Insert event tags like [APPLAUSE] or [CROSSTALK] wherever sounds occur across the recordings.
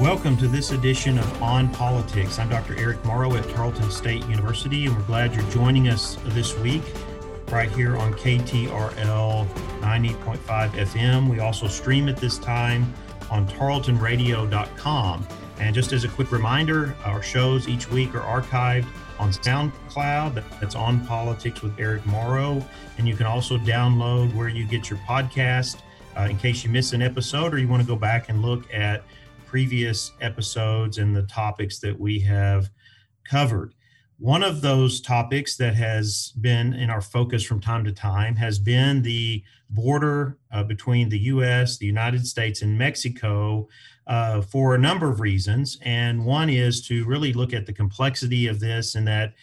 Welcome to this edition of On Politics. I'm Dr. Eric Morrow at Tarleton State University, and we're glad you're joining us this week right here on KTRL 90.5 FM. We also stream at this time on tarletonradio.com. And just as a quick reminder, our shows each week are archived on SoundCloud. That's on Politics with Eric Morrow. And you can also download where you get your podcast uh, in case you miss an episode or you want to go back and look at previous episodes and the topics that we have covered. One of those topics that has been in our focus from time to time has been the border uh, between the US, the United States, and Mexico uh, for a number of reasons. And one is to really look at the complexity of this and that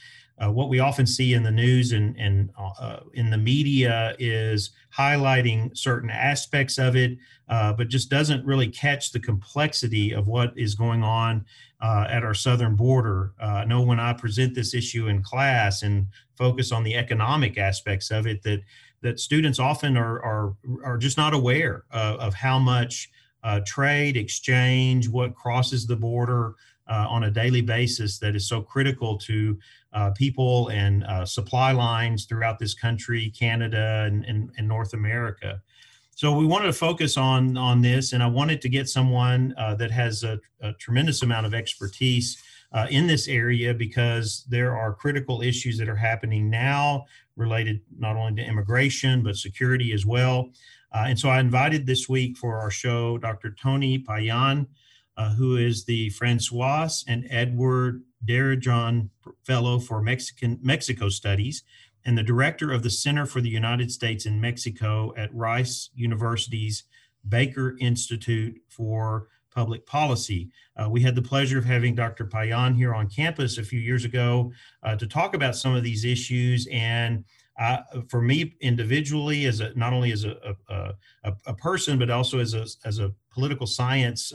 uh, what we often see in the news and, and uh, in the media is highlighting certain aspects of it, uh, but just doesn't really catch the complexity of what is going on uh, at our southern border. Uh, I know when I present this issue in class and focus on the economic aspects of it, that that students often are are, are just not aware of how much uh, trade, exchange, what crosses the border. Uh, on a daily basis that is so critical to uh, people and uh, supply lines throughout this country, Canada, and, and, and, North America. So we wanted to focus on on this, and I wanted to get someone uh, that has a, a, tremendous amount of expertise uh, in this area because there are critical issues that are happening now related not only to immigration but security as well. Uh, and so I invited this week for our show Dr. Tony Payan, uh, who is the Francois and Edward Djerejian Fellow for Mexican Mexico Studies and the director of the Center for the United States in Mexico at Rice University's Baker Institute for Public Policy. Uh, we had the pleasure of having Dr. Payan here on campus a few years ago uh, to talk about some of these issues. And uh, for me individually, as a, not only as a, a, a, person, but also as a, as a political science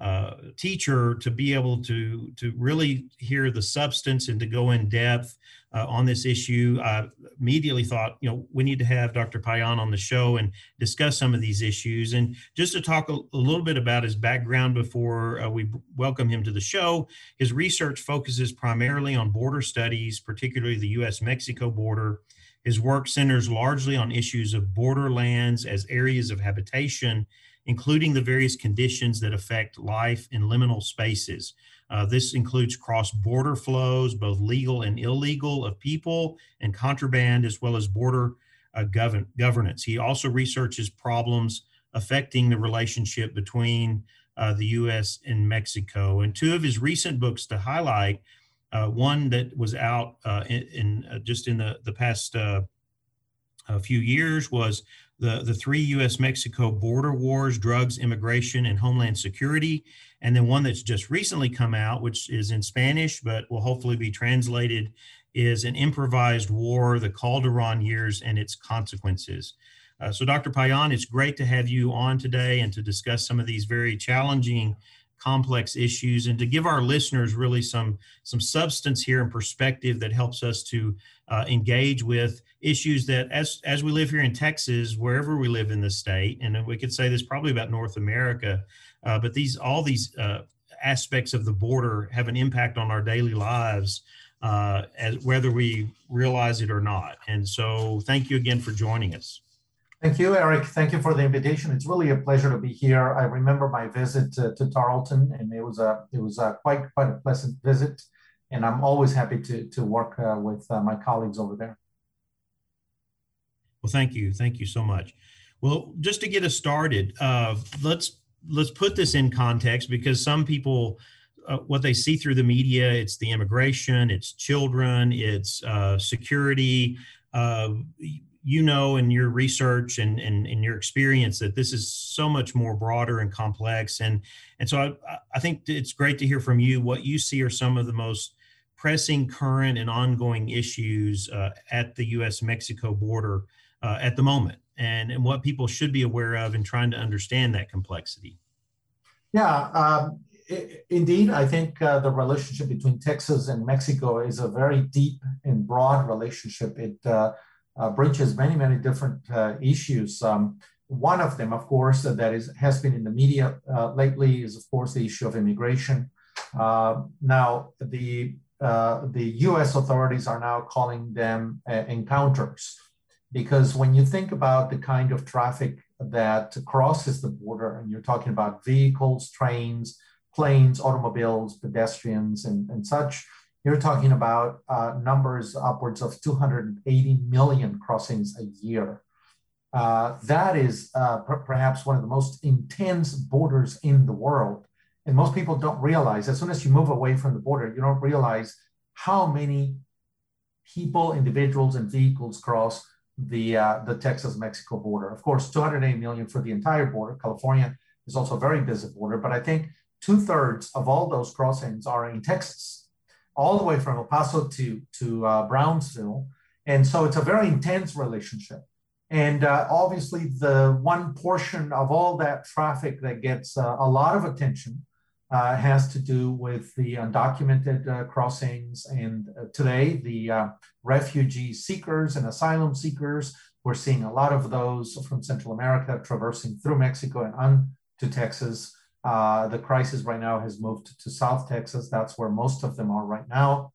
uh, teacher to be able to to really hear the substance and to go in depth uh, on this issue. I immediately thought, you know, we need to have Dr. Payan on the show and discuss some of these issues. And just to talk a, a little bit about his background before uh, we welcome him to the show, his research focuses primarily on border studies, particularly the U.S. Mexico border. His work centers largely on issues of borderlands as areas of habitation including the various conditions that affect life in liminal spaces. Uh, this includes cross border flows, both legal and illegal, of people and contraband, as well as border uh, govern- governance. He also researches problems affecting the relationship between uh, the US and Mexico. And two of his recent books to highlight uh, one that was out uh, in, in uh, just in the, the past few years was the, the three US Mexico border wars, drugs, immigration, and homeland security. And then one that's just recently come out, which is in Spanish, but will hopefully be translated, is an improvised war, the Calderon years and its consequences. Uh, so, Dr. Payan, it's great to have you on today and to discuss some of these very challenging complex issues and to give our listeners really some some substance here and perspective that helps us to uh, engage with issues that as as we live here in Texas wherever we live in the state and we could say this probably about North America uh, but these all these uh, aspects of the border have an impact on our daily lives uh, as whether we realize it or not and so thank you again for joining us Thank you, Eric. Thank you for the invitation. It's really a pleasure to be here. I remember my visit to, to Tarleton, and it was a it was a quite quite a pleasant visit. And I'm always happy to to work uh, with uh, my colleagues over there. Well, thank you, thank you so much. Well, just to get us started, uh, let's let's put this in context because some people. Uh, what they see through the media, it's the immigration, it's children, it's uh, security, uh, you know in your research and, and, and your experience that this is so much more broader and complex and and so I, I think it's great to hear from you what you see are some of the most pressing current and ongoing issues uh, at the U.S. Mexico border uh, at the moment and, and what people should be aware of in trying to understand that complexity. Yeah, um, indeed, I think uh, the relationship between Texas and Mexico is a very deep and broad relationship. It uh, uh, bridges many, many different uh, issues. Um, one of them, of course, that is has been in the media lately is, of course, the issue of immigration. Now, the uh, the U.S. authorities are now calling them uh, encounters, because when you think about the kind of traffic that crosses the border, and you're talking about vehicles, trains, planes, automobiles, pedestrians, and, and such, you're talking about uh, numbers upwards of 280 million crossings a year. Uh, that is uh, per- perhaps one of the most intense borders in the world. And most people don't realize, as soon as you move away from the border, you don't realize how many people, individuals, and vehicles cross the, uh, the Texas Mexico border. Of course, 280 million for the entire border. California is also a very busy border, but I think two thirds of all those crossings are in Texas, all the way from El Paso to, to uh, Brownsville. And so it's a very intense relationship. And uh, obviously, the one portion of all that traffic that gets uh, a lot of attention uh, has to do with the undocumented uh, crossings. And uh, today, the uh, refugee seekers and asylum seekers, we're seeing a lot of those from Central America traversing through Mexico and on to Texas. the crisis right now has moved to South Texas. That's where most of them are right now.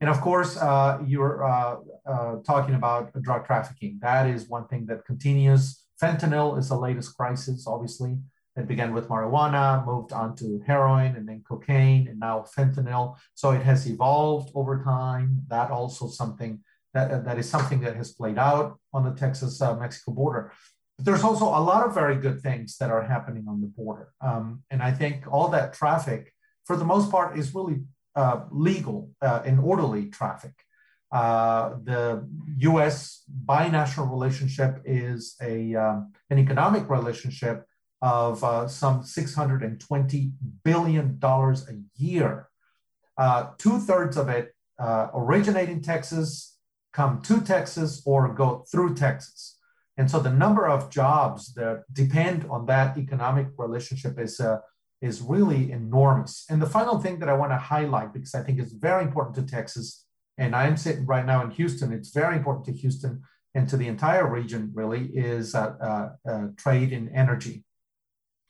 And of course, uh, you're uh, uh, talking about drug trafficking. That is one thing that continues. Fentanyl is the latest crisis, obviously. It began with marijuana, moved on to heroin, and then cocaine, and now fentanyl. So it has evolved over time. That also something that, that is something that has played out on the Texas-Mexico uh, border. But there's also a lot of very good things that are happening on the border. Um, and I think all that traffic, for the most part, is really uh, legal uh, and orderly traffic. Uh, the U.S. binational relationship is a um, an economic relationship of uh, some 620 billion dollars a year. Uh, Two thirds of it originate in Texas, come to Texas, or go through Texas. And so the number of jobs that depend on that economic relationship is is really enormous. And the final thing that I want to highlight, because I think is very important to Texas, and I'm sitting right now in Houston, it's very important to Houston and to the entire region, really, is uh, uh, uh, trade in energy.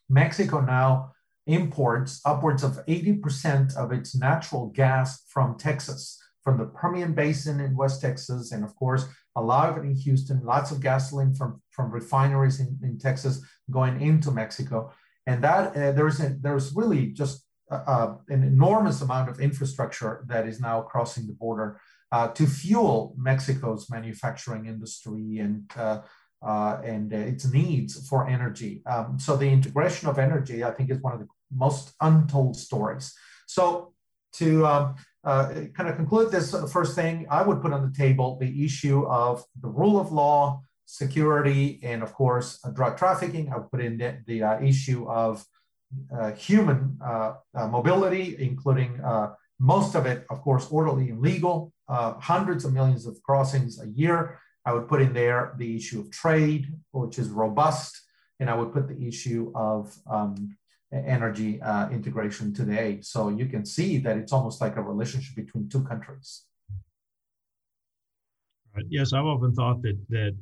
Mexico now imports upwards of 80% of its natural gas from Texas, from the Permian Basin in West Texas, and of course, a lot of it in Houston, lots of gasoline from, from refineries in, in Texas going into Mexico. And that uh, there's a, there's really just uh, an enormous amount of infrastructure that is now crossing the border uh, to fuel Mexico's manufacturing industry and uh, uh, and its needs for energy. Um, so the integration of energy, I think, is one of the most untold stories. So to um, uh, kind of conclude this first thing, I would put on the table the issue of the rule of law, security, and of course, uh, drug trafficking. I would put in the, the uh, issue of uh, human uh, uh, mobility, including uh, most of it, of course, orderly and legal, hundreds of millions of crossings a year. I would put in there the issue of trade, which is robust, and I would put the issue of um, energy integration today. So you can see that it's almost like a relationship between two countries. Yes, I've often thought that that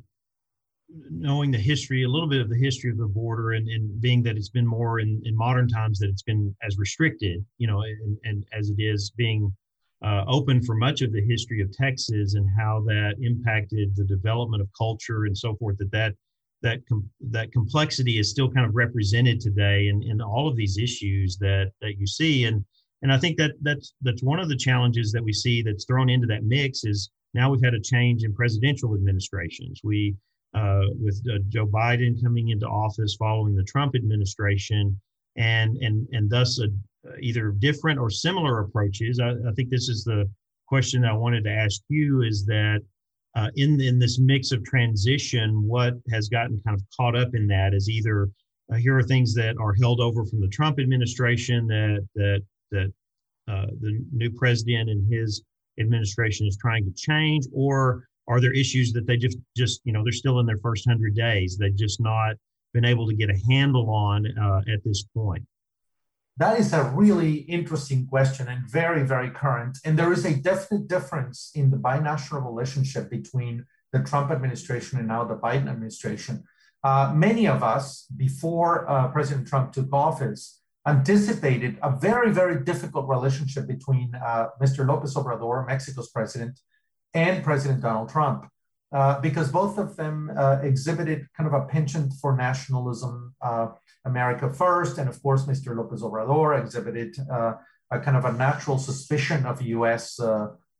knowing the history, a little bit of the history of the border, and, and being that it's been more in, in modern times that it's been as restricted, you know, and, and as it is being uh, open for much of the history of Texas and how that impacted the development of culture and so forth. That that that com- that complexity is still kind of represented today in, in all of these issues that that you see, and and I think that that's that's one of the challenges that we see that's thrown into that mix is now we've had a change in presidential administrations. We uh, with uh, Joe Biden coming into office following the Trump administration, and and and thus a, either different or similar approaches. I, I, think this is the question I wanted to ask you: is that uh, in in this mix of transition, what has gotten kind of caught up in that is either uh, here are things that are held over from the Trump administration that that that uh, the new president and his administration is trying to change, or are there issues that they just just you know they're still in their first hundred days they've just not been able to get a handle on uh, at this point that is a really interesting question and very very current and there is a definite difference in the binational relationship between the trump administration and now the biden administration Uh, many of us, before uh, President Trump took office, anticipated a very, very difficult relationship between uh, Mr. Lopez Obrador, Mexico's president, and President Donald Trump, uh, because both of them uh, exhibited kind of a penchant for nationalism, uh, America first, and of course, Mr. Lopez Obrador exhibited a kind of a natural suspicion of U.S.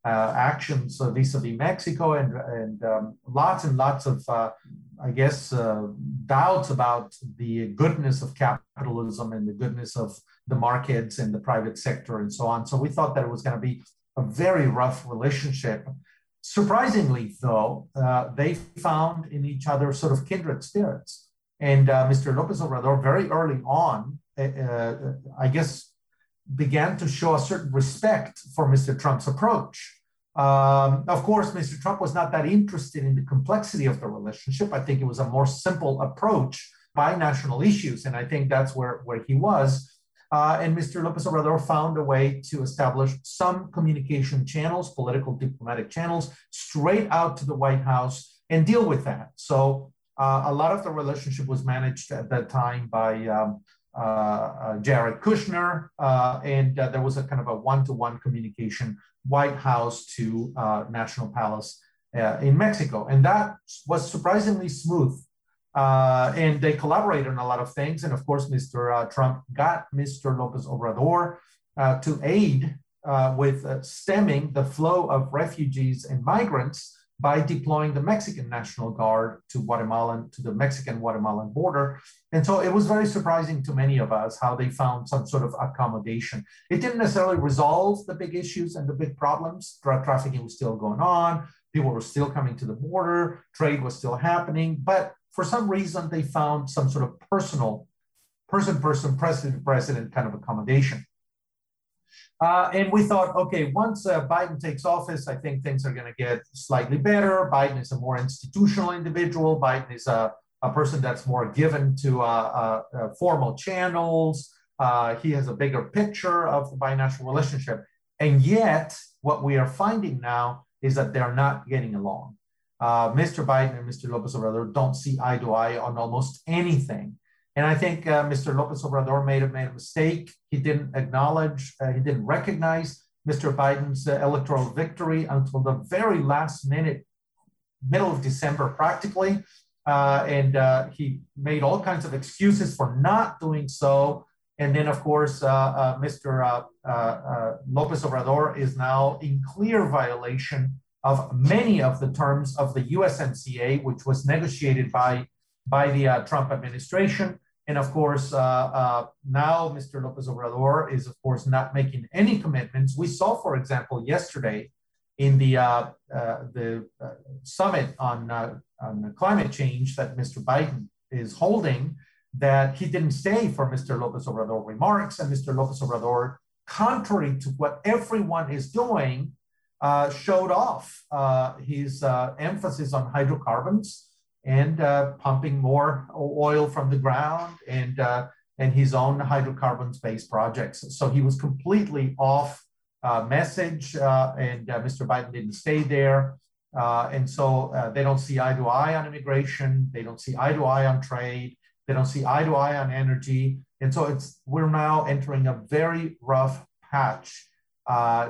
Uh, actions vis-a-vis Mexico and, and um, lots and lots of, uh, I guess, uh, doubts about the goodness of capitalism and the goodness of the markets and the private sector and so on. So we thought that it was going to be a very rough relationship. Surprisingly, though, uh, they found in each other sort of kindred spirits. And uh, Mr. Lopez Obrador, very early on, uh, I guess, began to show a certain respect for Mr. Trump's approach. Um, of course, Mr. Trump was not that interested in the complexity of the relationship. I think it was a more simple approach binational issues, and I think that's where, where he was. Uh, and Mr. Lopez Obrador found a way to establish some communication channels, political diplomatic channels, straight out to the White House and deal with that. So uh, a lot of the relationship was managed at that time by um, uh, uh Jared Kushner, uh, and uh, there was a kind of a one-to-one communication White House to National Palace in Mexico. And that was surprisingly smooth. Uh, and they collaborated on a lot of things. And of course, Mr. Uh, Trump got Mr. Lopez Obrador uh, to aid uh, with stemming the flow of refugees and migrants by deploying the Mexican National Guard to Guatemalan to the Mexican Guatemalan border. And so it was very surprising to many of us how they found some sort of accommodation. It didn't necessarily resolve the big issues and the big problems. Drug trafficking was still going on. People were still coming to the border. Trade was still happening. But for some reason, they found some sort of personal, person person, president president kind of accommodation. Uh, and we thought, okay, once uh, Biden takes office, I think things are going to get slightly better. Biden is a more institutional individual. Biden is a, a person that's more given to uh, uh, uh formal channels. Uh, he has a bigger picture of the binational relationship. And yet, what we are finding now is that they're not getting along. Mr. Biden and Mr. Lopez Obrador don't see eye to eye on almost anything. And I think uh, Mr. Lopez Obrador made a, made a mistake. He didn't acknowledge, uh, he didn't recognize Mr. Biden's uh, electoral victory until the very last minute, middle of December, practically. Uh, and uh, he made all kinds of excuses for not doing so. And then, of course, uh, Mr. Lopez Obrador is now in clear violation of many of the terms of the USMCA, which was negotiated by, by the Trump administration. And of course, uh, uh, now Mr. Lopez Obrador is, of course, not making any commitments. We saw, for example, yesterday in the, uh, uh the uh, summit on, uh, on climate change that Mr. Biden is holding that he didn't stay for Mr. Lopez Obrador remarks. And Mr. Lopez Obrador, contrary to what everyone is doing, showed off his emphasis on hydrocarbons and uh, pumping more oil from the ground and uh, and his own hydrocarbons-based projects. So he was completely off uh, message, uh, and uh, Mr. Biden didn't stay there. Uh, and so they don't see eye to eye on immigration. They don't see eye to eye on trade. They don't see eye to eye on energy. And so it's we're now entering a very rough patch.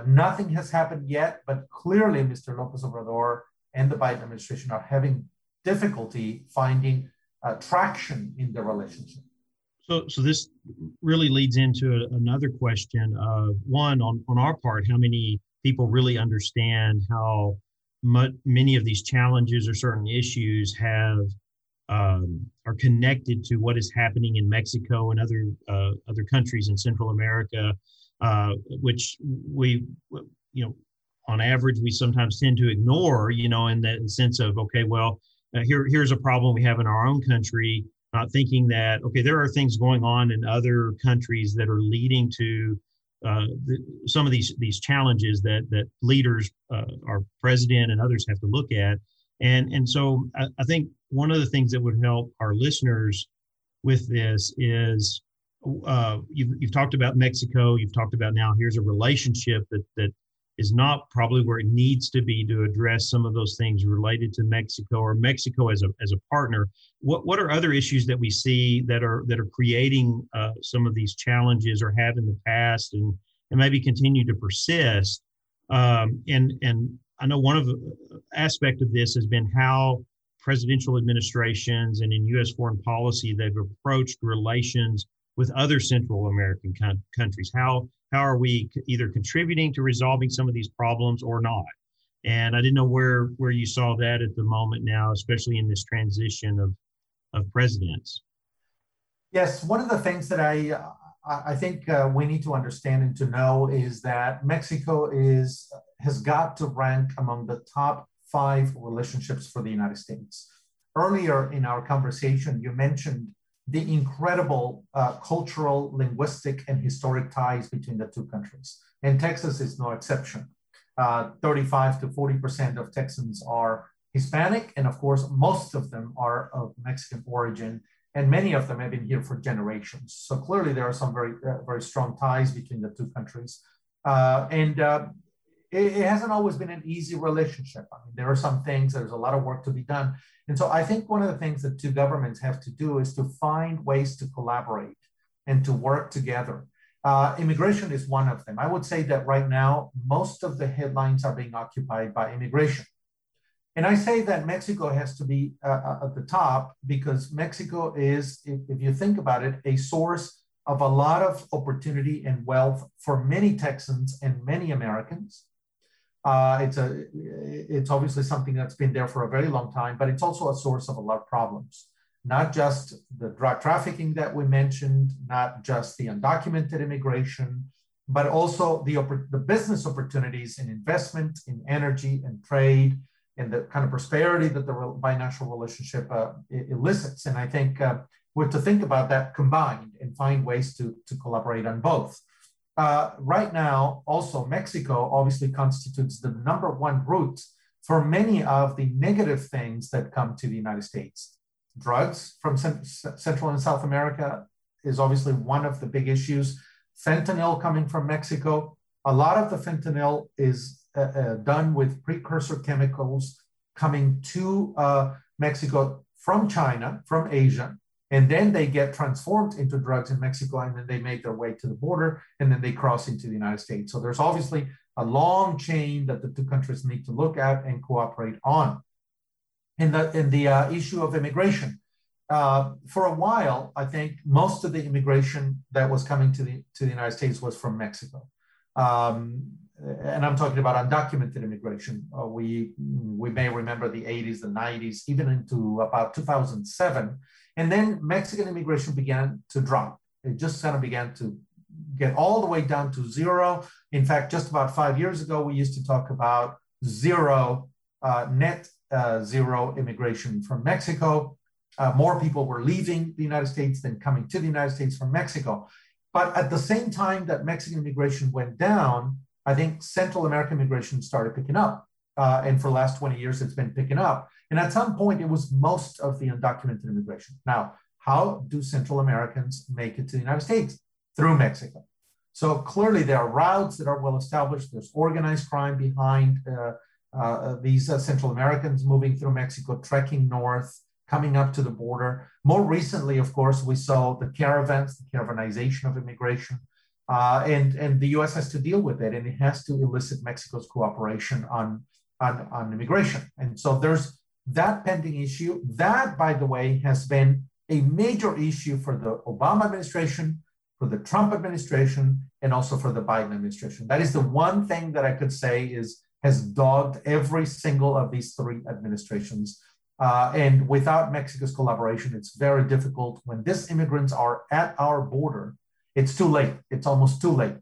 Nothing has happened yet, but clearly Mr. Lopez Obrador and the Biden administration are having difficulty finding uh, traction in the relationship. So, so this really leads into a, another question. of one, on, on our part, how many people really understand how many of these challenges or certain issues have um, are connected to what is happening in Mexico and other uh, other countries in Central America, uh, which we, you know, on average we sometimes tend to ignore. You know, in the sense of okay, well, uh, here here's a problem we have in our own country not thinking that okay there are things going on in other countries that are leading to uh, the, some of these these challenges that that leaders uh, our president and others have to look at and and so I, I, think one of the things that would help our listeners with this is uh, you've, you've talked about Mexico you've talked about now here's a relationship that that is not probably where it needs to be to address some of those things related to Mexico or Mexico as a as a partner. What what are other issues that we see that are that are creating uh, some of these challenges or have in the past and and maybe continue to persist? Um, and and I know one of the aspect of this has been how presidential administrations and in U.S. foreign policy they've approached relations with other Central American countries. How how are we either contributing to resolving some of these problems or not? And I didn't know where where you saw that at the moment now, especially in this transition of of presidents. Yes, one of the things that I I think uh, we need to understand and to know is that Mexico is has got to rank among the top five relationships for the United States. Earlier in our conversation, you mentioned the incredible uh, cultural, linguistic, and historic ties between the two countries. And Texas is no exception. Uh, 35 to 40% of Texans are Hispanic, and of course, most of them are of Mexican origin, and many of them have been here for generations. So clearly, there are some very, uh, very strong ties between the two countries. Uh, and uh, it, hasn't always been an easy relationship. I mean, there are some things, there's a lot of work to be done. And so I think one of the things that two governments have to do is to find ways to collaborate and to work together. Uh, immigration is one of them. I would say that right now, most of the headlines are being occupied by immigration. And I say that Mexico has to be uh, uh at the top because Mexico is, if, if you think about it, a source of a lot of opportunity and wealth for many Texans and many Americans. Uh, it's a it's obviously something that's been there for a very long time, but it's also a source of a lot of problems. Not just the drug trafficking that we mentioned, not just the undocumented immigration, but also the the business opportunities in investment, in energy and trade, and the kind of prosperity that the binational relationship uh, elicits. And I think uh, we're to think about that combined and find ways to to collaborate on both. Uh, right now, also Mexico obviously constitutes the number one route for many of the negative things that come to the United States. Drugs from Central and South America is obviously one of the big issues. Fentanyl coming from Mexico. A lot of the fentanyl is uh, uh, done with precursor chemicals coming to uh, Mexico from China, from Asia, and then they get transformed into drugs in Mexico, and then they make their way to the border, and then they cross into the United States. So there's obviously a long chain that the two countries need to look at and cooperate on. In the in the uh, issue of immigration, uh, for a while, I think most of the immigration that was coming to the to the United States was from Mexico. Um, and I'm talking about undocumented immigration. Uh, we we may remember the 80s, the 90s, even into about 2007 and then Mexican immigration began to drop. It just kind of began to get all the way down to zero. In fact, just about five years ago, we used to talk about zero, uh, net uh, zero immigration from Mexico. Uh, more people were leaving the United States than coming to the United States from Mexico. But at the same time that Mexican immigration went down, I think Central American immigration started picking up. Uh, and for the last 20 years, it's been picking up. And at some point, it was most of the undocumented immigration. Now, how do Central Americans make it to the United States? Through Mexico. So clearly, there are routes that are well established. There's organized crime behind uh, uh, these uh, Central Americans moving through Mexico, trekking north, coming up to the border. More recently, of course, we saw the caravans, the caravanization of immigration. Uh, and, and the US has to deal with it, and it has to elicit Mexico's cooperation on, on, on immigration. And so there's that pending issue. That, by the way, has been a major issue for the Obama administration, for the Trump administration, and also for the Biden administration. That is the one thing that I could say is has dogged every single of these three administrations. Uh, and without Mexico's collaboration, it's very difficult. When these immigrants are at our border, it's too late. It's almost too late.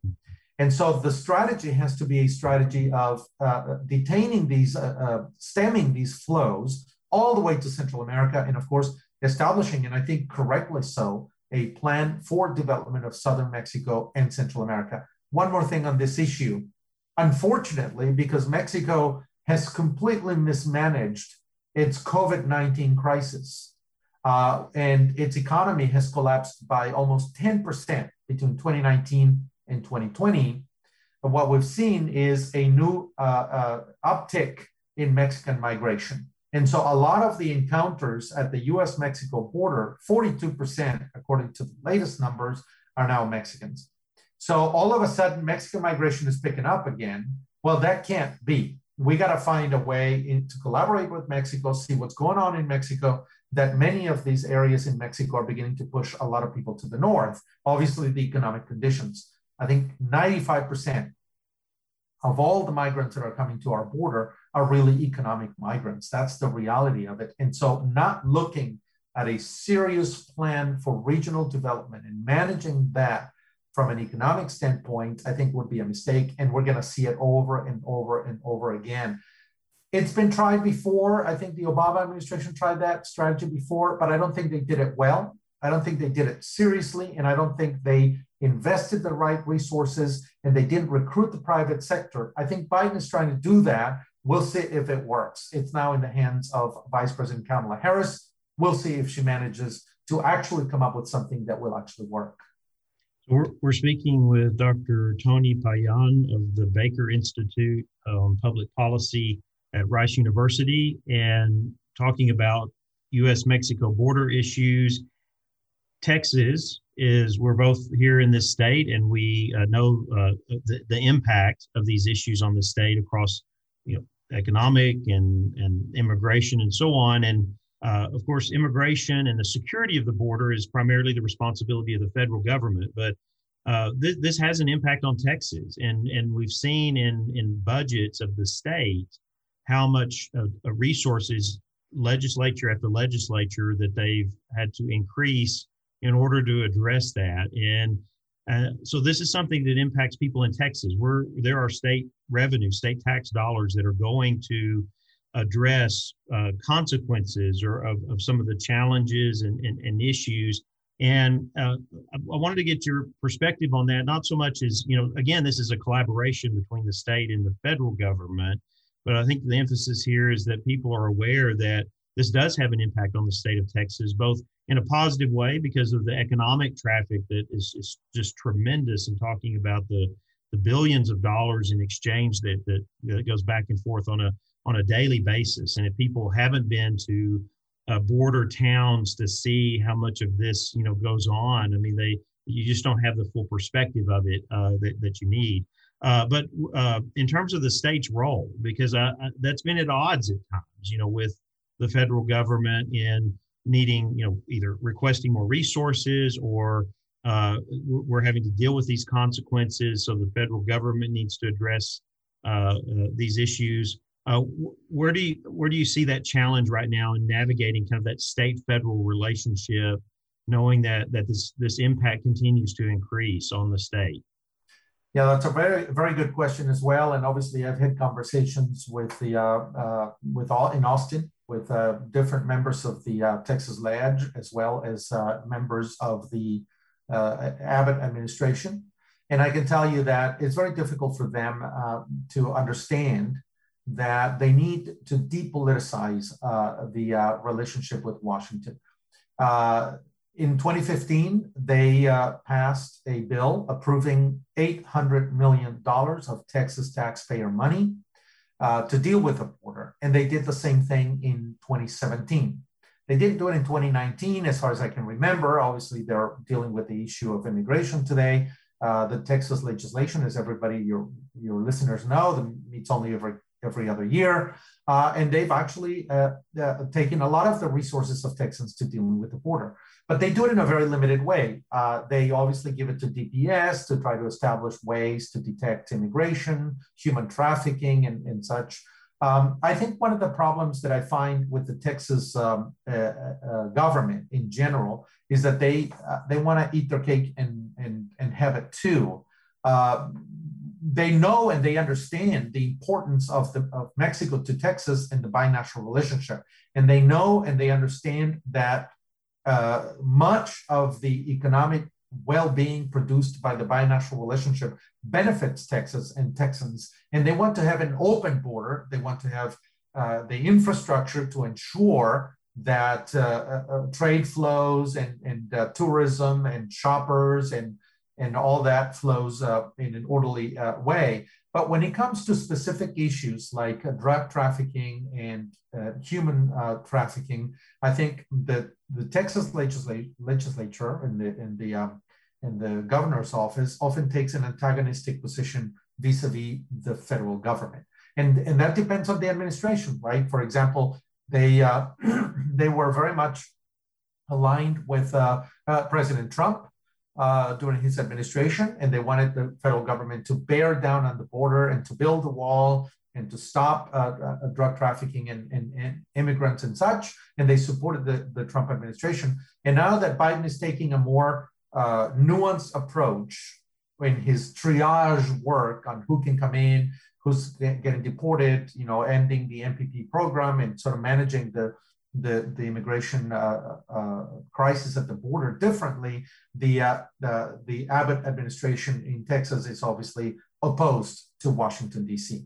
And so the strategy has to be a strategy of uh, detaining these, uh, uh, stemming these flows all the way to Central America, and of course, establishing, and I think correctly so, a plan for development of Southern Mexico and Central America. One more thing on this issue. Unfortunately, because Mexico has completely mismanaged its COVID 19 crisis, uh, and its economy has collapsed by almost 10% between 2019 in 2020, what we've seen is a new uh, uh, uptick in Mexican migration. And so a lot of the encounters at the US Mexico border, 42%, according to the latest numbers, are now Mexicans. So all of a sudden, Mexican migration is picking up again. Well, that can't be. We got to find a way in, to collaborate with Mexico, see what's going on in Mexico, that many of these areas in Mexico are beginning to push a lot of people to the north. Obviously, the economic conditions. I think 95% of all the migrants that are coming to our border are really economic migrants. That's the reality of it. And so, not looking at a serious plan for regional development and managing that from an economic standpoint, I think would be a mistake. And we're going to see it over and over and over again. It's been tried before. I think the Obama administration tried that strategy before, but I don't think they did it well. I don't think they did it seriously, and I don't think they invested the right resources and they didn't recruit the private sector. I think Biden is trying to do that. We'll see if it works. It's now in the hands of Vice President Kamala Harris. We'll see if she manages to actually come up with something that will actually work. We're, we're speaking with Dr. Tony Payan of the Baker Institute on Public Policy at Rice University and talking about US Mexico border issues. Texas is, we're both here in this state and we uh, know uh, the, the impact of these issues on the state across you know, economic and, and immigration and so on. And uh, of course, immigration and the security of the border is primarily the responsibility of the federal government, but uh, th- this has an impact on Texas, and and we've seen in in budgets of the state how much uh, resources legislature after legislature that they've had to increase in order to address that. And uh, so this is something that impacts people in Texas. Where there are state revenue, state tax dollars that are going to address uh, consequences or of, of some of the challenges and, and, and issues. And uh, I wanted to get your perspective on that, not so much as, you know, again, this is a collaboration between the state and the federal government. But I think the emphasis here is that people are aware that this does have an impact on the state of Texas, both in a positive way because of the economic traffic that is, is just tremendous and talking about the, the billions of dollars in exchange that, that, that goes back and forth on a on a daily basis. And if people haven't been to uh, border towns to see how much of this you know goes on, I mean they you just don't have the full perspective of it uh, that, that you need. Uh, but uh, in terms of the state's role, because I, I, that's been at odds at times, you know, with the federal government in needing, you know, either requesting more resources or uh, we're having to deal with these consequences. So the federal government needs to address uh, uh, these issues. Uh, where do you where do you see that challenge right now in navigating kind of that state federal relationship, knowing that that this this impact continues to increase on the state? Yeah, that's a very very good question as well. And obviously, I've had conversations with the uh, uh, with all in Austin with uh, different members of the uh, Texas Lege as well as uh, members of the uh, Abbott administration. And I can tell you that it's very difficult for them to understand that they need to depoliticize the relationship with Washington in 2015, they uh, passed a bill approving $800 million of Texas taxpayer money uh, to deal with the border. And they did the same thing in 2017. They didn't do it in 2019, as far as I can remember. Obviously, they're dealing with the issue of immigration today. Uh, the Texas legislation, as everybody, your, your listeners know, meets only every, every other year. Uh, and they've actually uh, uh, taken a lot of the resources of Texans to dealing with the border but they do it in a very limited way. Uh, they obviously give it to DPS to try to establish ways to detect immigration, human trafficking, and, and such. Um, I think one of the problems that I find with the Texas um, uh, uh, government in general is that they uh, they want to eat their cake and, and, and have it too. Uh, they know and they understand the importance of, the, of Mexico to Texas and the binational relationship. And they know and they understand that uh, much of the economic well-being produced by the binational relationship benefits Texas and Texans, and they want to have an open border. They want to have uh, the infrastructure to ensure that uh, uh, uh trade flows and, and tourism and shoppers and and all that flows uh, in an orderly uh, way. But when it comes to specific issues like uh, drug trafficking and uh, human uh, trafficking, I think that the Texas legisla- legislature and the and the um, and the governor's office often takes an antagonistic position vis-a-vis the federal government, and and that depends on the administration, right? For example, they uh, [CLEARS THROAT] they were very much aligned with President Trump uh, during his administration, and they wanted the federal government to bear down on the border and to build a wall and to stop uh, uh, drug trafficking and, and, and, immigrants and such. And they supported the, the Trump administration. And now that Biden is taking a more uh, nuanced approach in his triage work on who can come in, who's getting deported, you know, ending the MPP program and sort of managing the the, the immigration uh, uh, crisis at the border differently, the, uh, the, the Abbott administration in Texas is obviously opposed to Washington, D.C.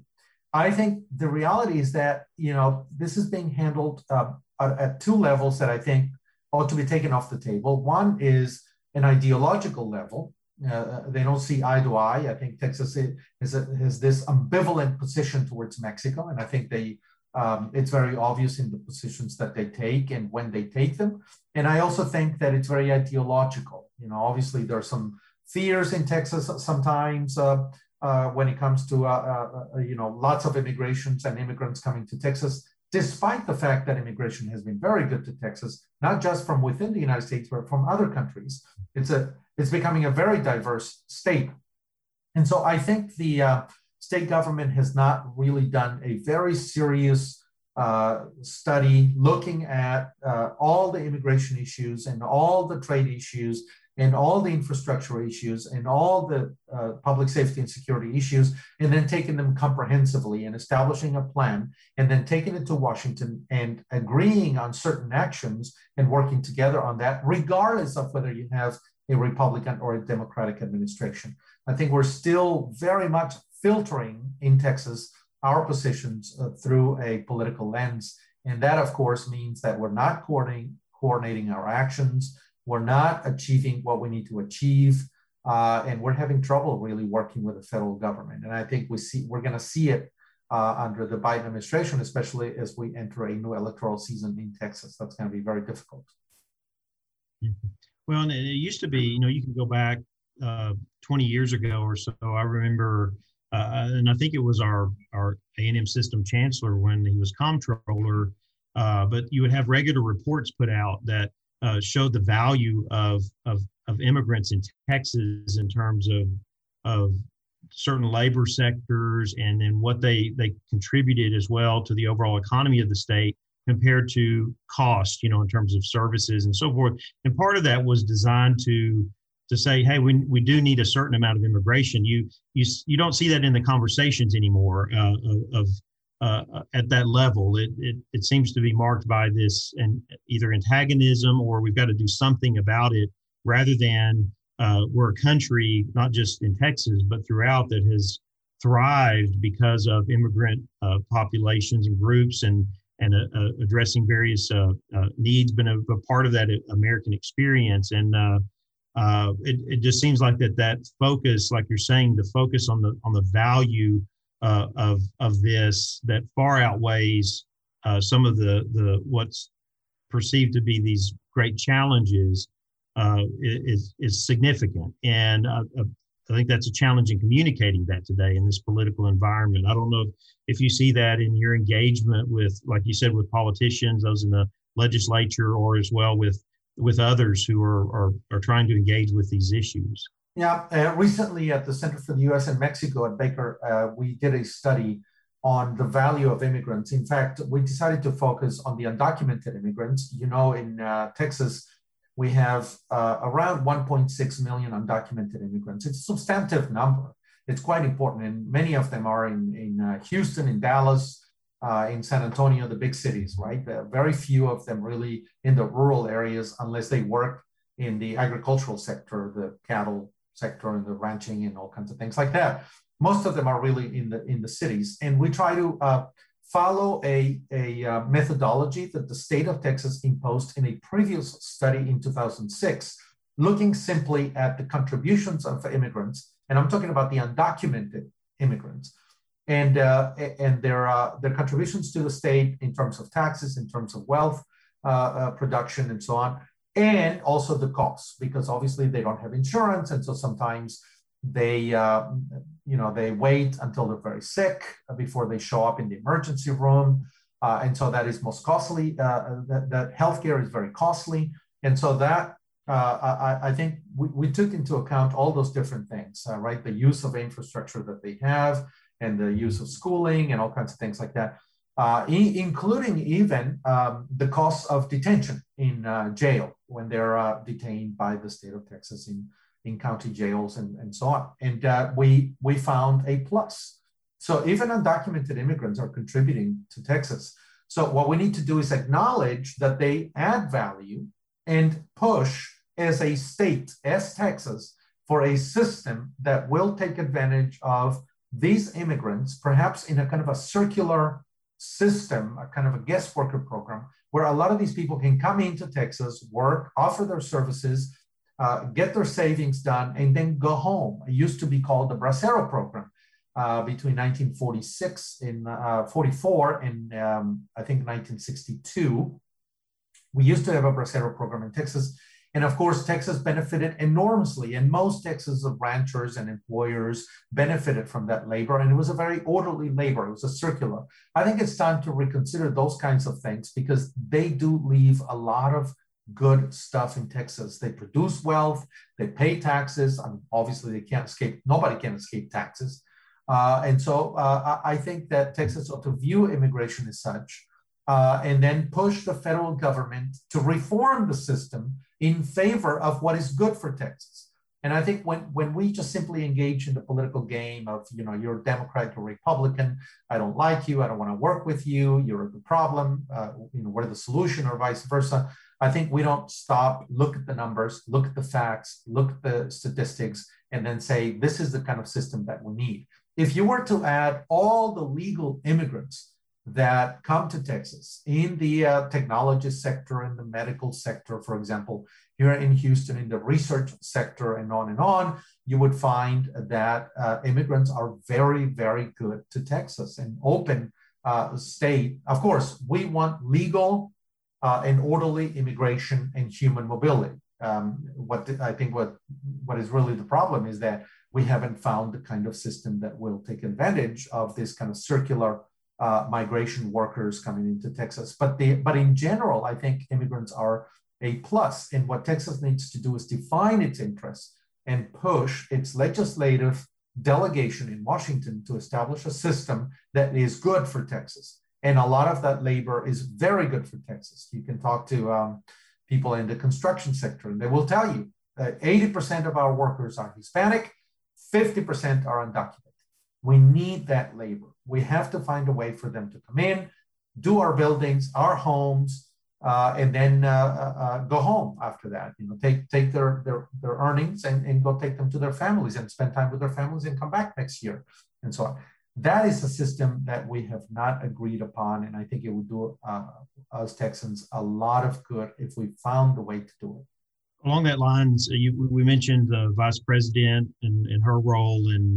I think the reality is that, you know, this is being handled uh, at, at two levels that I think ought to be taken off the table. One is an ideological level. Uh, they don't see eye to eye. I think Texas is, a, has this ambivalent position towards Mexico, and I think they um, it's very obvious in the positions that they take and when they take them. And I also think that it's very ideological. You know, obviously there are some fears in Texas sometimes uh, uh, when it comes to uh, uh, uh, you know lots of immigrations and immigrants coming to Texas. Despite the fact that immigration has been very good to Texas, not just from within the United States, but from other countries, it's a it's becoming a very diverse state. And so I think the uh, state government has not really done a very serious uh, study looking at uh, all the immigration issues and all the trade issues and all the infrastructure issues and all the uh, public safety and security issues, and then taking them comprehensively and establishing a plan, and then taking it to Washington and agreeing on certain actions and working together on that, regardless of whether you have a Republican or a Democratic administration. I think we're still very much filtering in Texas our positions uh, through a political lens. And that, of course, means that we're not coordinating, coordinating our actions, we're not achieving what we need to achieve, uh, and we're having trouble really working with the federal government. And I think we see we're going to see it uh, under the Biden administration, especially as we enter a new electoral season in Texas. That's going to be very difficult. Well, and it used to be, you know, you can go back uh, 20 years ago or so. I remember uh, and I think it was our our A&M system chancellor when he was comptroller. Uh, but you would have regular reports put out that uh, showed the value of, of of immigrants in Texas in terms of of certain labor sectors and then what they they contributed as well to the overall economy of the state compared to cost, you know, in terms of services and so forth. And part of that was designed to to say, hey, we, we do need a certain amount of immigration. You you you don't see that in the conversations anymore uh, of uh, at that level. It, it it seems to be marked by this and either antagonism or we've got to do something about it, rather than uh, we're a country not just in Texas but throughout that has thrived because of immigrant uh, populations and groups and and uh, uh, addressing various needs, been a, a, part of that American experience and uh, it, it just seems like that that focus, like you're saying, the focus on the on the value uh, of of this that far outweighs uh, some of the the what's perceived to be these great challenges uh, is is significant, and uh, uh, I think that's a challenge in communicating that today in this political environment. I don't know if you see that in your engagement with, like you said, with politicians, those in the legislature, or as well with with others who are, are, are trying to engage with these issues? Yeah, uh, recently at the Center for the US and Mexico at Baker, uh, we did a study on the value of immigrants. In fact, we decided to focus on the undocumented immigrants. You know, in uh, Texas, we have uh, around 1.6 million undocumented immigrants. It's a substantive number. It's quite important, and many of them are in, in uh, Houston, in Dallas, uh, in San Antonio, the big cities, right? very few of them really in the rural areas, unless they work in the agricultural sector, the cattle sector, and the ranching, and all kinds of things like that. Most of them are really in the in the cities, and we try to uh, follow a, a uh, methodology that the state of Texas imposed in a previous study in 2006, looking simply at the contributions of immigrants, and I'm talking about the undocumented immigrants, and uh, and their uh, their contributions to the state in terms of taxes, in terms of wealth uh, uh production, and so on, and also the costs, because obviously they don't have insurance, and so sometimes they uh, you know they wait until they're very sick before they show up in the emergency room, uh, and so that is most costly. that, that healthcare is very costly, and so that uh, I, I, think we, we, took into account all those different things, uh, right? The use of infrastructure that they have and the use of schooling and all kinds of things like that, uh, including even um, the cost of detention in uh, jail when they're uh, detained by the state of Texas in, in county jails and, and so on. And uh, we, we found a plus. So even undocumented immigrants are contributing to Texas. So what we need to do is acknowledge that they add value and push as a state, as Texas, for a system that will take advantage of these immigrants, perhaps in a kind of a circular system, a kind of a guest worker program, where a lot of these people can come into Texas, work, offer their services, uh, get their savings done, and then go home. It used to be called the Bracero program. Uh, between 1946 and uh, 44 and um, I think 1962, we used to have a Bracero program in Texas and of course, Texas benefited enormously, and most Texas ranchers and employers benefited from that labor. And it was a very orderly labor, it was a circular. I think it's time to reconsider those kinds of things because they do leave a lot of good stuff in Texas. They produce wealth, they pay taxes. I mean, obviously, they can't escape, nobody can escape taxes. Uh, and so uh, I think that Texas ought to view immigration as such uh, and then push the federal government to reform the system in favor of what is good for Texas. And I think when, when we just simply engage in the political game of, you know, you're Democrat or Republican, I don't like you, I don't want to work with you, you're the problem, uh, you know, we're the solution or vice versa. I think we don't stop, look at the numbers, look at the facts, look at the statistics, and then say, this is the kind of system that we need. If you were to add all the legal immigrants that come to Texas in the uh, technology sector, in the medical sector, for example, here in Houston, in the research sector, and on and on, you would find that uh, immigrants are very, very good to Texas, an open uh, state. Of course, we want legal uh, and orderly immigration and human mobility. Um, what the, I think what what is really the problem is that we haven't found the kind of system that will take advantage of this kind of circular uh, migration workers coming into Texas. But the but in general, I think immigrants are a plus. And what Texas needs to do is define its interests and push its legislative delegation in Washington to establish a system that is good for Texas. And a lot of that labor is very good for Texas. You can talk to um, people in the construction sector, and they will tell you that 80% of our workers are Hispanic, 50% are undocumented. We need that labor. We have to find a way for them to come in, do our buildings, our homes, uh, and then uh, uh, uh, go home after that. You know, take take their their, their earnings and, and go take them to their families and spend time with their families and come back next year and so on. That is a system that we have not agreed upon, and I think it would do uh, us Texans a lot of good if we found the way to do it along that lines, uh, you, we mentioned the vice president and, and her role in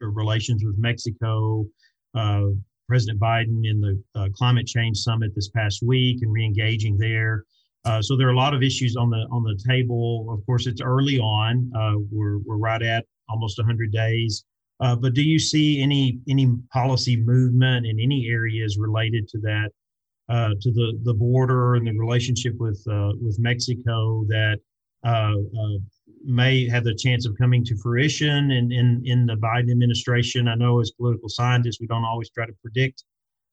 relations with Mexico, uh, President Biden in the uh, climate change summit this past week and reengaging there. Uh, so there are a lot of issues on the on the table. Of course, it's early on. Uh, we're we're right at almost 100 days. but do you see any any policy movement in any areas related to that uh, to the, the border and the relationship with uh, with Mexico that uh, uh, may have the chance of coming to fruition in, in, in the Biden administration. I know as political scientists, we don't always try to predict.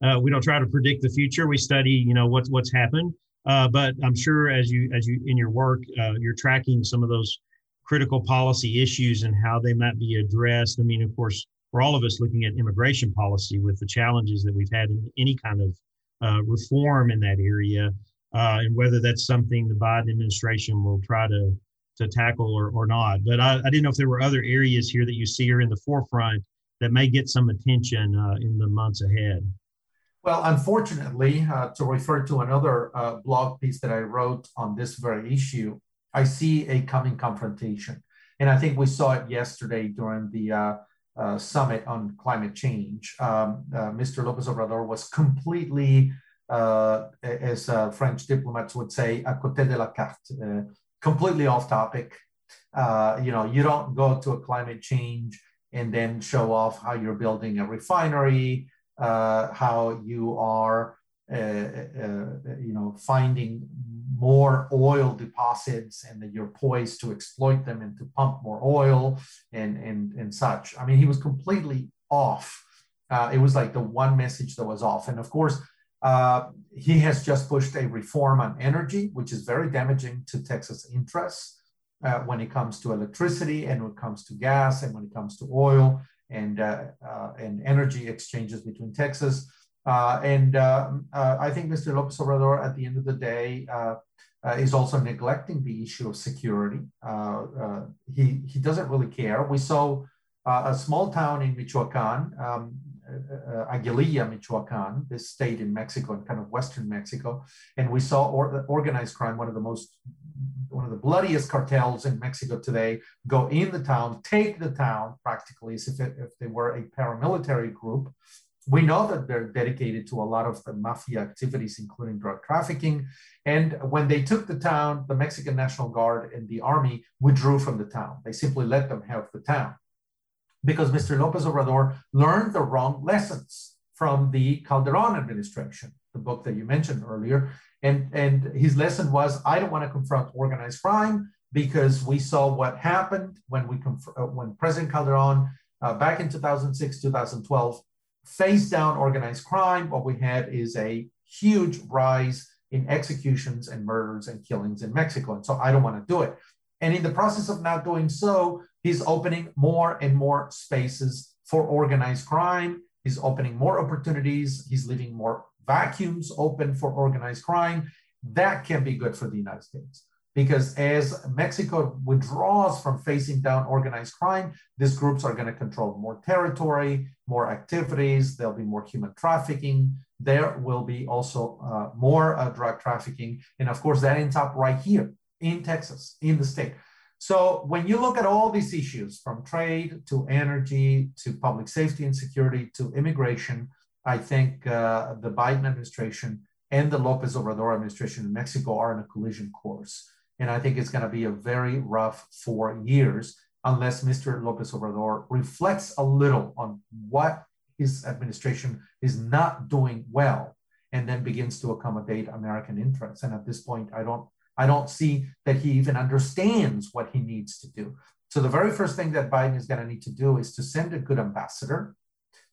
Uh, we don't try to predict the future. We study, you know, what's what's happened. but I'm sure as you as you in your work, you're tracking some of those critical policy issues and how they might be addressed. I mean, of course, for all of us looking at immigration policy with the challenges that we've had in any kind of uh, reform in that area, uh, and whether that's something the Biden administration will try to to tackle or, or not. But I, I didn't know if there were other areas here that you see are in the forefront that may get some attention uh, in the months ahead. Well, unfortunately, uh, to refer to another uh, blog piece that I wrote on this very issue, I see a coming confrontation. And I think we saw it yesterday during the uh, uh, summit on climate change. Um, uh, Mr. Lopez Obrador was completely, as French diplomats would say, à côté de la carte, completely off topic. Uh, you know, you don't go to a climate change and then show off how you're building a refinery, uh, how you are, uh, you know, finding more oil deposits and that you're poised to exploit them and to pump more oil and and and such. I mean, he was completely off. Uh, it was like the one message that was off. And of course, uh, he has just pushed a reform on energy, which is very damaging to Texas interests uh, when it comes to electricity and when it comes to gas and when it comes to oil and uh, uh, and energy exchanges between Texas. Uh, and uh, I think Mr. Lopez Obrador, at the end of the day, is also neglecting the issue of security. He, he doesn't really care. We saw a small town in Michoacan, um, Uh, uh, Aguililla, Michoacan, this state in Mexico and kind of Western Mexico. And we saw or, uh, organized crime, one of the most, one of the bloodiest cartels in Mexico today, go in the town, take the town practically as if, it, if they were a paramilitary group we know that they're dedicated to a lot of the mafia activities, including drug trafficking. And when they took the town, the Mexican National Guard and the army withdrew from the town. They simply let them have the town because Mr. Lopez Obrador learned the wrong lessons from the Calderon administration, the book that you mentioned earlier. And, and his lesson was I don't want to confront organized crime because we saw what happened when, we conf- uh, when President Calderon uh, back in 2006, 2012 face down organized crime, what we had is a huge rise in executions and murders and killings in Mexico. And so I don't want to do it. And in the process of not doing so, he's opening more and more spaces for organized crime. He's opening more opportunities. He's leaving more vacuums open for organized crime. That can be good for the United States because as Mexico withdraws from facing down organized crime, these groups are going to control more territory, more activities, there'll be more human trafficking, there will be also uh, more uh, drug trafficking. And of course, that ends up right here in Texas, in the state. So when you look at all these issues from trade to energy to public safety and security to immigration, I think uh, the Biden administration and the Lopez Obrador administration in Mexico are in a collision course. And I think it's going to be a very rough four years unless Mr. Lopez Obrador reflects a little on what his administration is not doing well and then begins to accommodate American interests. And at this point, I don't I don't see that he even understands what he needs to do. So the very first thing that Biden is going to need to do is to send a good ambassador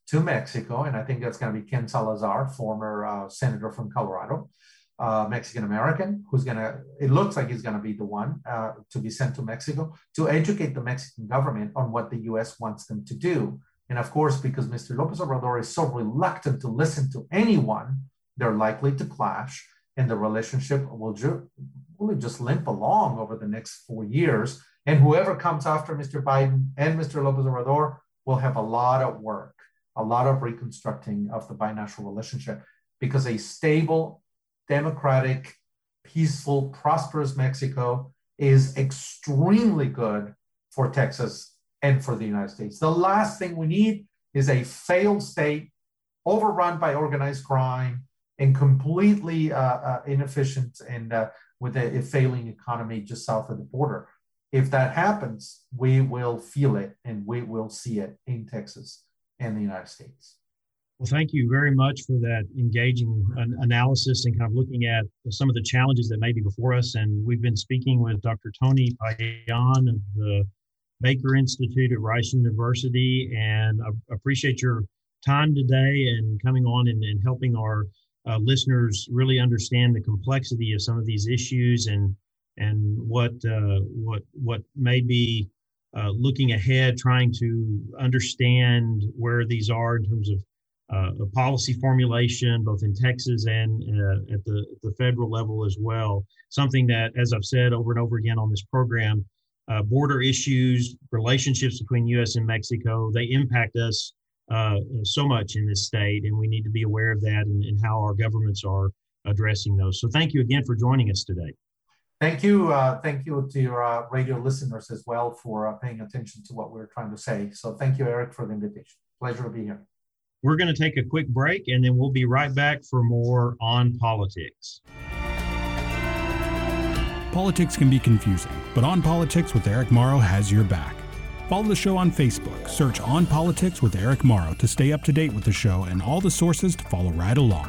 to Mexico, and I think that's going to be Ken Salazar, former uh, senator from Colorado, uh, Mexican American who's going to, it looks like he's going to be the one uh, to be sent to Mexico to educate the Mexican government on what the US wants them to do. And of course, because Mr. Lopez Obrador is so reluctant to listen to anyone, they're likely to clash and the relationship will ju- really just limp along over the next four years. And whoever comes after Mr. Biden and Mr. Lopez Obrador will have a lot of work, a lot of reconstructing of the binational relationship because a stable democratic, peaceful, prosperous Mexico is extremely good for Texas and for the United States. The last thing we need is a failed state overrun by organized crime and completely uh, uh, inefficient and uh, with a, a failing economy just south of the border. If that happens, we will feel it and we will see it in Texas and the United States. Well, thank you very much for that engaging analysis and kind of looking at some of the challenges that may be before us. And we've been speaking with Dr. Tony Payan of the Baker Institute at Rice University. And I appreciate your time today and coming on and, and helping our uh, listeners really understand the complexity of some of these issues and and what uh, what what may be uh, looking ahead, trying to understand where these are in terms of uh, policy formulation, both in Texas and uh, at the, the federal level as well. Something that, as I've said over and over again on this program, uh, border issues, relationships between U.S. and Mexico, they impact us uh, so much in this state, and we need to be aware of that and, and how our governments are addressing those. So, thank you again for joining us today. Thank you. Uh, thank you to your uh, radio listeners as well for uh, paying attention to what we're trying to say. So thank you, Eric, for the invitation. Pleasure to be here. We're going to take a quick break and then we'll be right back for more on politics. Politics can be confusing, but On Politics with Eric Morrow has your back. Follow the show on Facebook. Search On Politics with Eric Morrow to stay up to date with the show and all the sources to follow right along.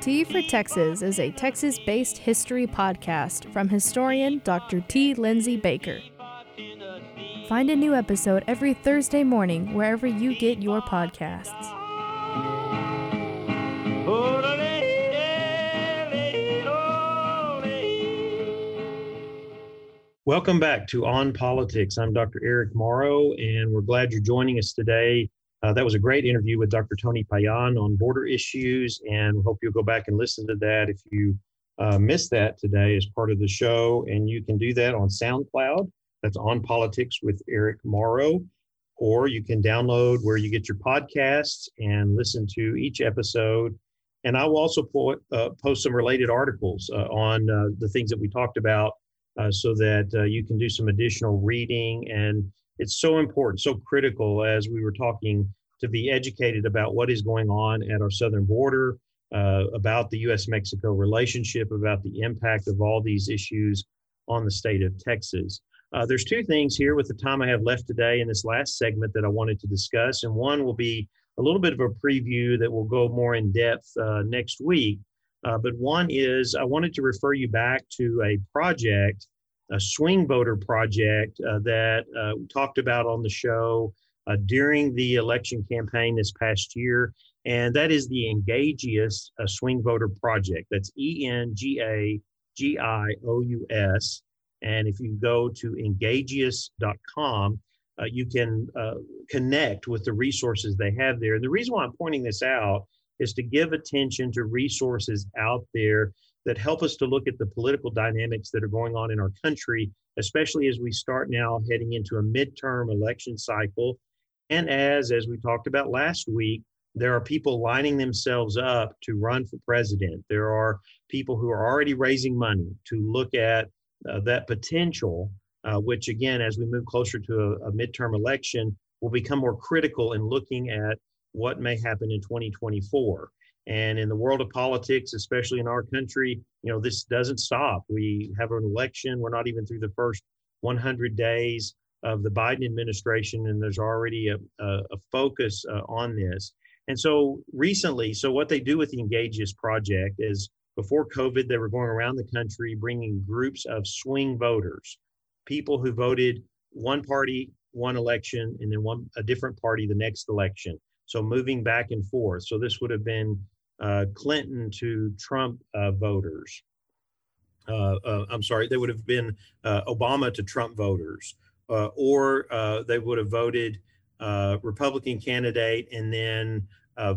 T for Texas is a Texas based history podcast from historian Dr. T. Lindsay Baker. Find a new episode every Thursday morning wherever you get your podcasts. Welcome back to On Politics. I'm Dr. Eric Morrow, and we're glad you're joining us today uh, that was a great interview with Dr. Tony Payan on border issues, and we hope you'll go back and listen to that if you uh, missed that today as part of the show. And you can do that on SoundCloud. That's on Politics with Eric Morrow, or you can download where you get your podcasts and listen to each episode. And I will also put, uh, post some related articles uh, on uh, the things that we talked about uh, so that you can do some additional reading and it's so important, so critical as we were talking to be educated about what is going on at our southern border, uh, about the US Mexico relationship, about the impact of all these issues on the state of Texas. Uh, there's two things here with the time I have left today in this last segment that I wanted to discuss, and one will be a little bit of a preview that will go more in depth uh, next week. Uh, but one is I wanted to refer you back to a project a swing voter project uh, that uh, we talked about on the show uh, during the election campaign this past year. And that is the Engagious uh, Swing Voter Project. That's E N G A G I O U S. And if you go to engagious.com, uh, you can uh, connect with the resources they have there. And the reason why I'm pointing this out is to give attention to resources out there that help us to look at the political dynamics that are going on in our country, especially as we start now heading into a midterm election cycle. And as, as we talked about last week, there are people lining themselves up to run for president. There are people who are already raising money to look at uh, that potential, uh, which again, as we move closer to a, a midterm election, will become more critical in looking at what may happen in 2024. And in the world of politics, especially in our country, you know, this doesn't stop. We have an election. We're not even through the first 100 days of the Biden administration, and there's already a, a, a focus uh, on this. And so recently, so what they do with the Engagious project is before COVID, they were going around the country bringing groups of swing voters, people who voted one party one election and then one a different party the next election. So moving back and forth. So this would have been uh, Clinton to Trump uh, voters. Uh, uh, I'm sorry, they would have been uh, Obama to Trump voters, or they would have voted Republican candidate and then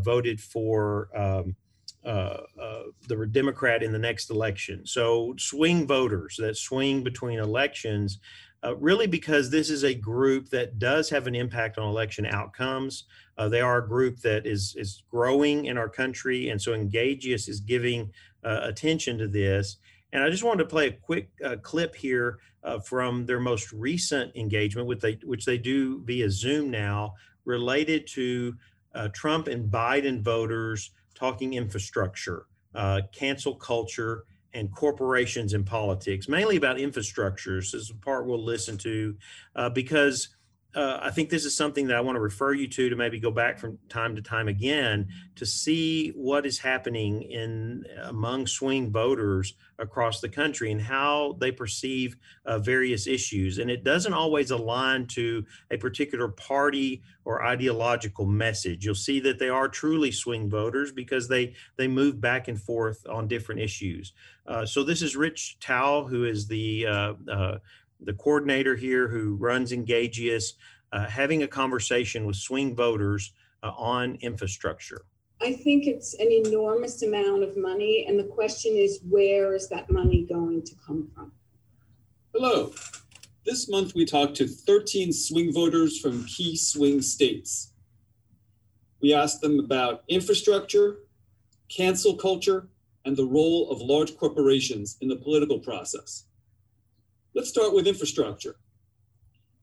voted for um, the Democrat in the next election. So swing voters that swing between elections. Uh, really because this is a group that does have an impact on election outcomes. Uh, they are a group that is is growing in our country, and so Engagious is giving uh, attention to this. And I just wanted to play a quick uh, clip here uh, from their most recent engagement, with they, which they do via Zoom now, related to uh, Trump and Biden voters talking infrastructure, uh, cancel culture, and corporations in politics, mainly about infrastructures. This is a part we'll listen to because uh, I think this is something that I want to refer you to to maybe go back from time to time again to see what is happening in among swing voters across the country and how they perceive uh, various issues. And it doesn't always align to a particular party or ideological message. You'll see that they are truly swing voters because they they move back and forth on different issues. Uh, so this is Rich Thau, who is the uh, uh, the coordinator here who runs Engagious, uh, having a conversation with swing voters uh, on infrastructure? I think it's an enormous amount of money. And the question is, where is that money going to come from? Hello. This month, we talked to 13 swing voters from key swing states. We asked them about infrastructure, cancel culture, and the role of large corporations in the political process. Let's start with infrastructure.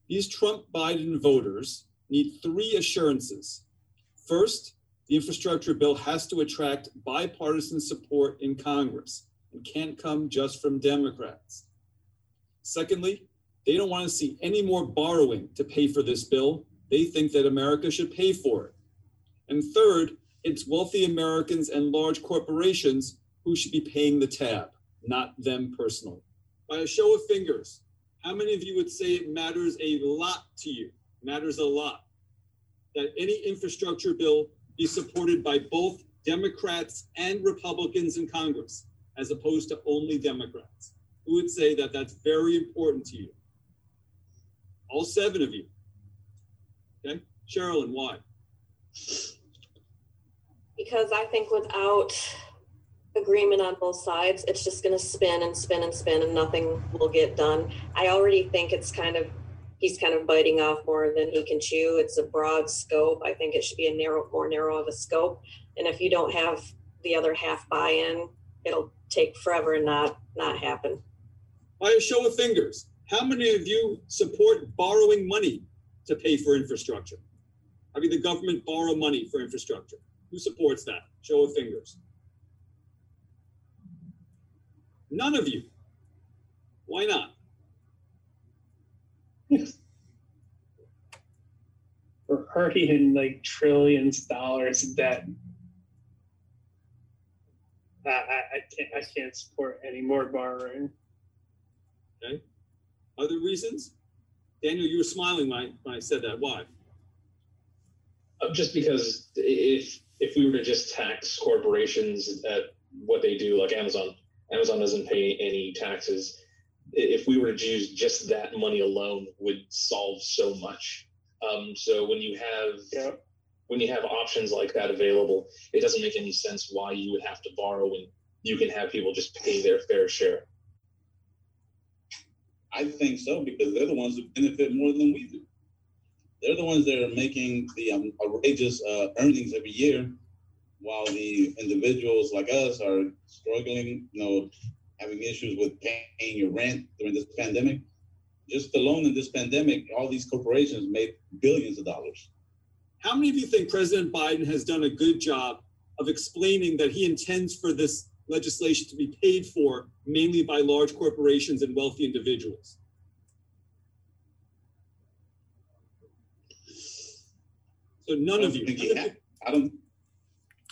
These Trump Biden voters need three assurances. First, the infrastructure bill has to attract bipartisan support in Congress and can't come just from Democrats. Secondly, they don't want to see any more borrowing to pay for this bill. They think that America should pay for it. And third, it's wealthy Americans and large corporations who should be paying the tab, not them personally. By a show of fingers, how many of you would say it matters a lot to you? Matters a lot that any infrastructure bill be supported by both Democrats and Republicans in Congress, as opposed to only Democrats? Who would say that that's very important to you? All seven of you. Okay, Sherilyn, why? Because I think without agreement on both sides, it's just going to spin and spin and spin and nothing will get done. I already think it's kind of, he's kind of biting off more than he can chew. It's a broad scope. I think it should be a narrow, more narrow of a scope. And if you don't have the other half buy in, it'll take forever and not, not happen. By a show of fingers, how many of you support borrowing money to pay for infrastructure? Having the government borrow money for infrastructure? Who supports that? Show of fingers. None of you. Why not? We're already in like trillions of dollars of debt. I, I, I can't I can't support any more borrowing. Okay. Other reasons? Daniel, you were smiling when I, when I said that. Why? Uh, just because if if we were to just tax corporations at what they do, like Amazon, Amazon doesn't pay any taxes. If we were to use just that money alone, would solve so much. Um, so when you have Yeah. when you have options like that available, it doesn't make any sense why you would have to borrow when you can have people just pay their fair share. I think so because they're the ones who benefit more than we do. They're the ones that are making the um, outrageous uh, earnings every year, while the individuals like us are struggling. You know, having issues with paying your rent during this pandemic. Just alone in this pandemic, all these corporations made billions of dollars. How many of you think President Biden has done a good job of explaining that he intends for this legislation to be paid for mainly by large corporations and wealthy individuals? So none of you. I don't think he ha- I don't.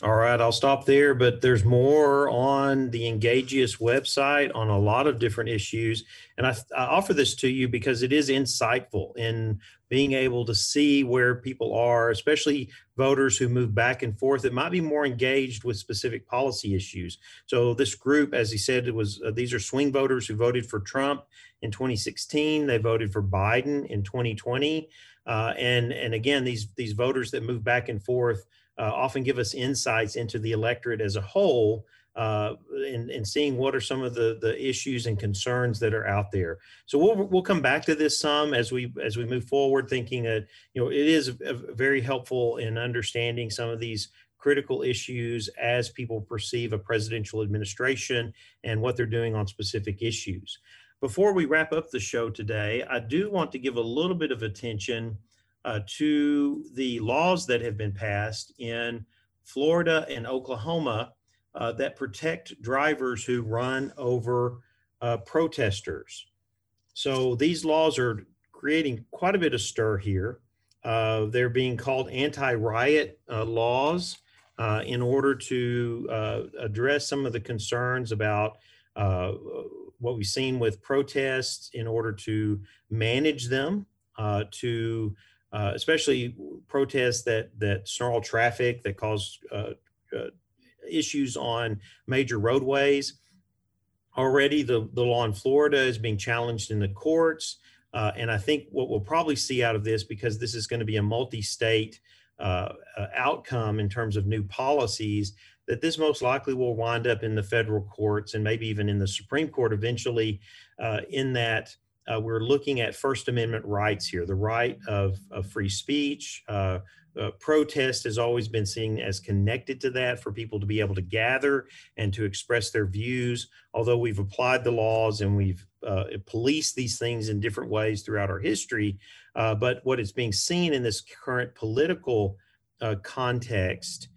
All right, I'll stop there, but there's more on the Engagious website on a lot of different issues. And I, I offer this to you because it is insightful in being able to see where people are, especially voters who move back and forth that might be more engaged with specific policy issues. So this group, as he said, it was uh, these are swing voters who voted for Trump in 2016. They voted for Biden in 2020. Uh, and and again, these these voters that move back and forth uh, often give us insights into the electorate as a whole uh, and, and seeing what are some of the, the issues and concerns that are out there. So we'll, we'll come back to this some as we as we move forward, thinking that you know it is very helpful in understanding some of these critical issues as people perceive a presidential administration and what they're doing on specific issues. Before we wrap up the show today, I do want to give a little bit of attention uh, to the laws that have been passed in Florida and Oklahoma uh, that protect drivers who run over uh, protesters. So these laws are creating quite a bit of stir here. Uh, they're being called anti-riot uh, laws uh, in order to address some of the concerns about what we've seen with protests in order to manage them, to uh, especially protests that that snarl traffic, that cause uh, uh, issues on major roadways. Already, the, the law in Florida is being challenged in the courts. Uh, and I think what we'll probably see out of this, because this is going to be a multi state uh, uh, outcome in terms of new policies, that this most likely will wind up in the federal courts and maybe even in the Supreme Court eventually, in that uh, we're looking at First Amendment rights here, the right of, of free speech. Uh, uh, protest has always been seen as connected to that for people to be able to gather and to express their views. Although we've applied the laws and we've uh, policed these things in different ways throughout our history, uh, but what is being seen in this current political uh, context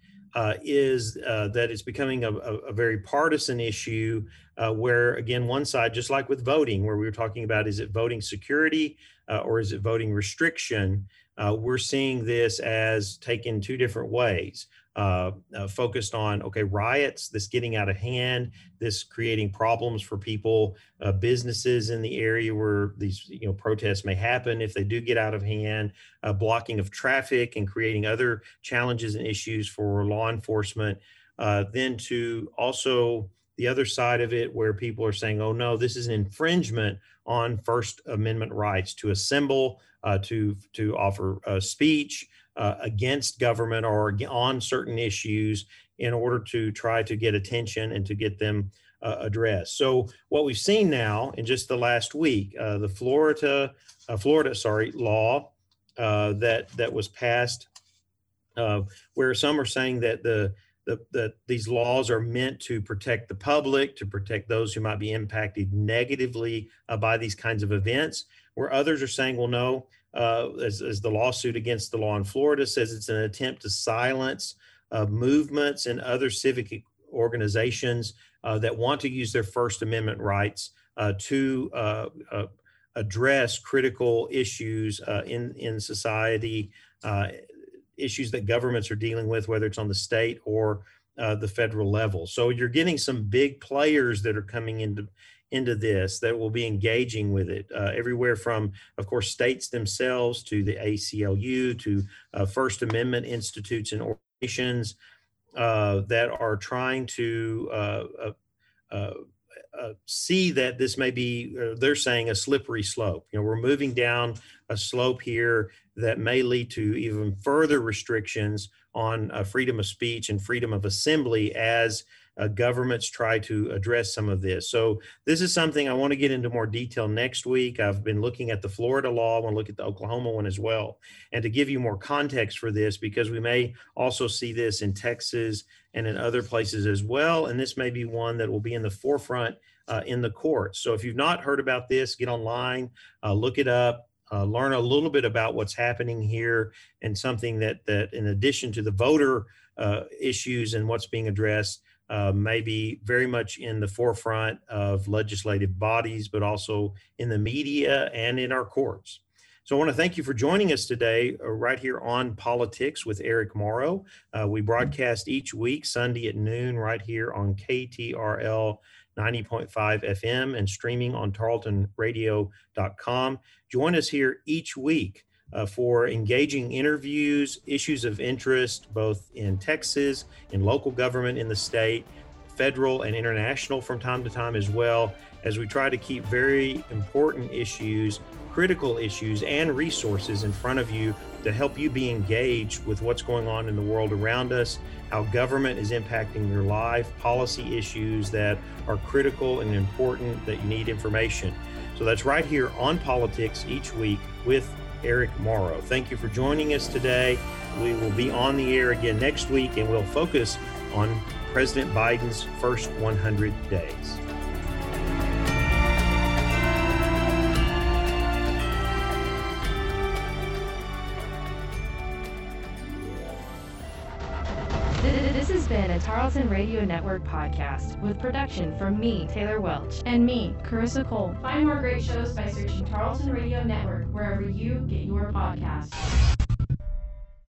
is that it's becoming a, a, a very partisan issue uh, where, again, one side, just like with voting, where we were talking about is it voting security uh, or is it voting restriction? Uh, we're seeing this as taken two different ways. Uh, uh, focused on okay riots this getting out of hand this creating problems for people uh, businesses in the area where these you know protests may happen if they do get out of hand blocking of traffic and creating other challenges and issues for law enforcement then to also the other side of it where people are saying oh no this is an infringement on first amendment rights to assemble uh, to to offer speech uh, against government or on certain issues in order to try to get attention and to get them uh, addressed. So what we've seen now in just the last week, uh, the Florida, uh, Florida, sorry, law uh, that that was passed, uh, where some are saying that the that these laws are meant to protect the public, to protect those who might be impacted negatively by these kinds of events, where others are saying, well, no, uh, as, as, the lawsuit against the law in Florida says, it's an attempt to silence uh, movements and other civic organizations uh, that want to use their First Amendment rights uh, to uh, uh, address critical issues in, in society, issues that governments are dealing with, whether it's on the state or the federal level. So you're getting some big players that are coming into into this that will be engaging with it uh, everywhere from of course states themselves to the aclu to uh, first amendment institutes and organizations uh, that are trying to uh, uh, uh, see that this may be they're saying a slippery slope. You know we're moving down a slope here that may lead to even further restrictions on freedom of speech and freedom of assembly as uh, governments try to address some of this. So this is something I want to get into more detail next week. I've been looking at the Florida law. I want to look at the Oklahoma one as well. And to give you more context for this, because we may also see this in Texas and in other places as well. And this may be one that will be in the forefront uh, in the courts. So if you've not heard about this, get online, uh, look it up. Uh, learn a little bit about what's happening here and something that that in addition to the voter uh, issues and what's being addressed uh, maybe very much in the forefront of legislative bodies, but also in the media and in our courts. So I want to thank you for joining us today uh, right here on Politics with Eric Morrow. Uh, we broadcast each week, Sunday at noon, right here on KTRL 90.5 FM and streaming on tarletonradio.com. Join us here each week uh, for engaging interviews, issues of interest, both in Texas, in local government in the state, federal and international from time to time as well, as we try to keep very important issues, critical issues, and resources in front of you to help you be engaged with what's going on in the world around us, how government is impacting your life, policy issues that are critical and important that you need information. So that's right here on Politics each week with Eric Morrow. Thank you for joining us today. We will be on the air again next week and we'll focus on President Biden's first 100 days. Tarleton Radio Network podcast with production from me, Taylor Welch, and me, Carissa Cole. Find more great shows by searching Tarleton Radio Network wherever you get your podcasts.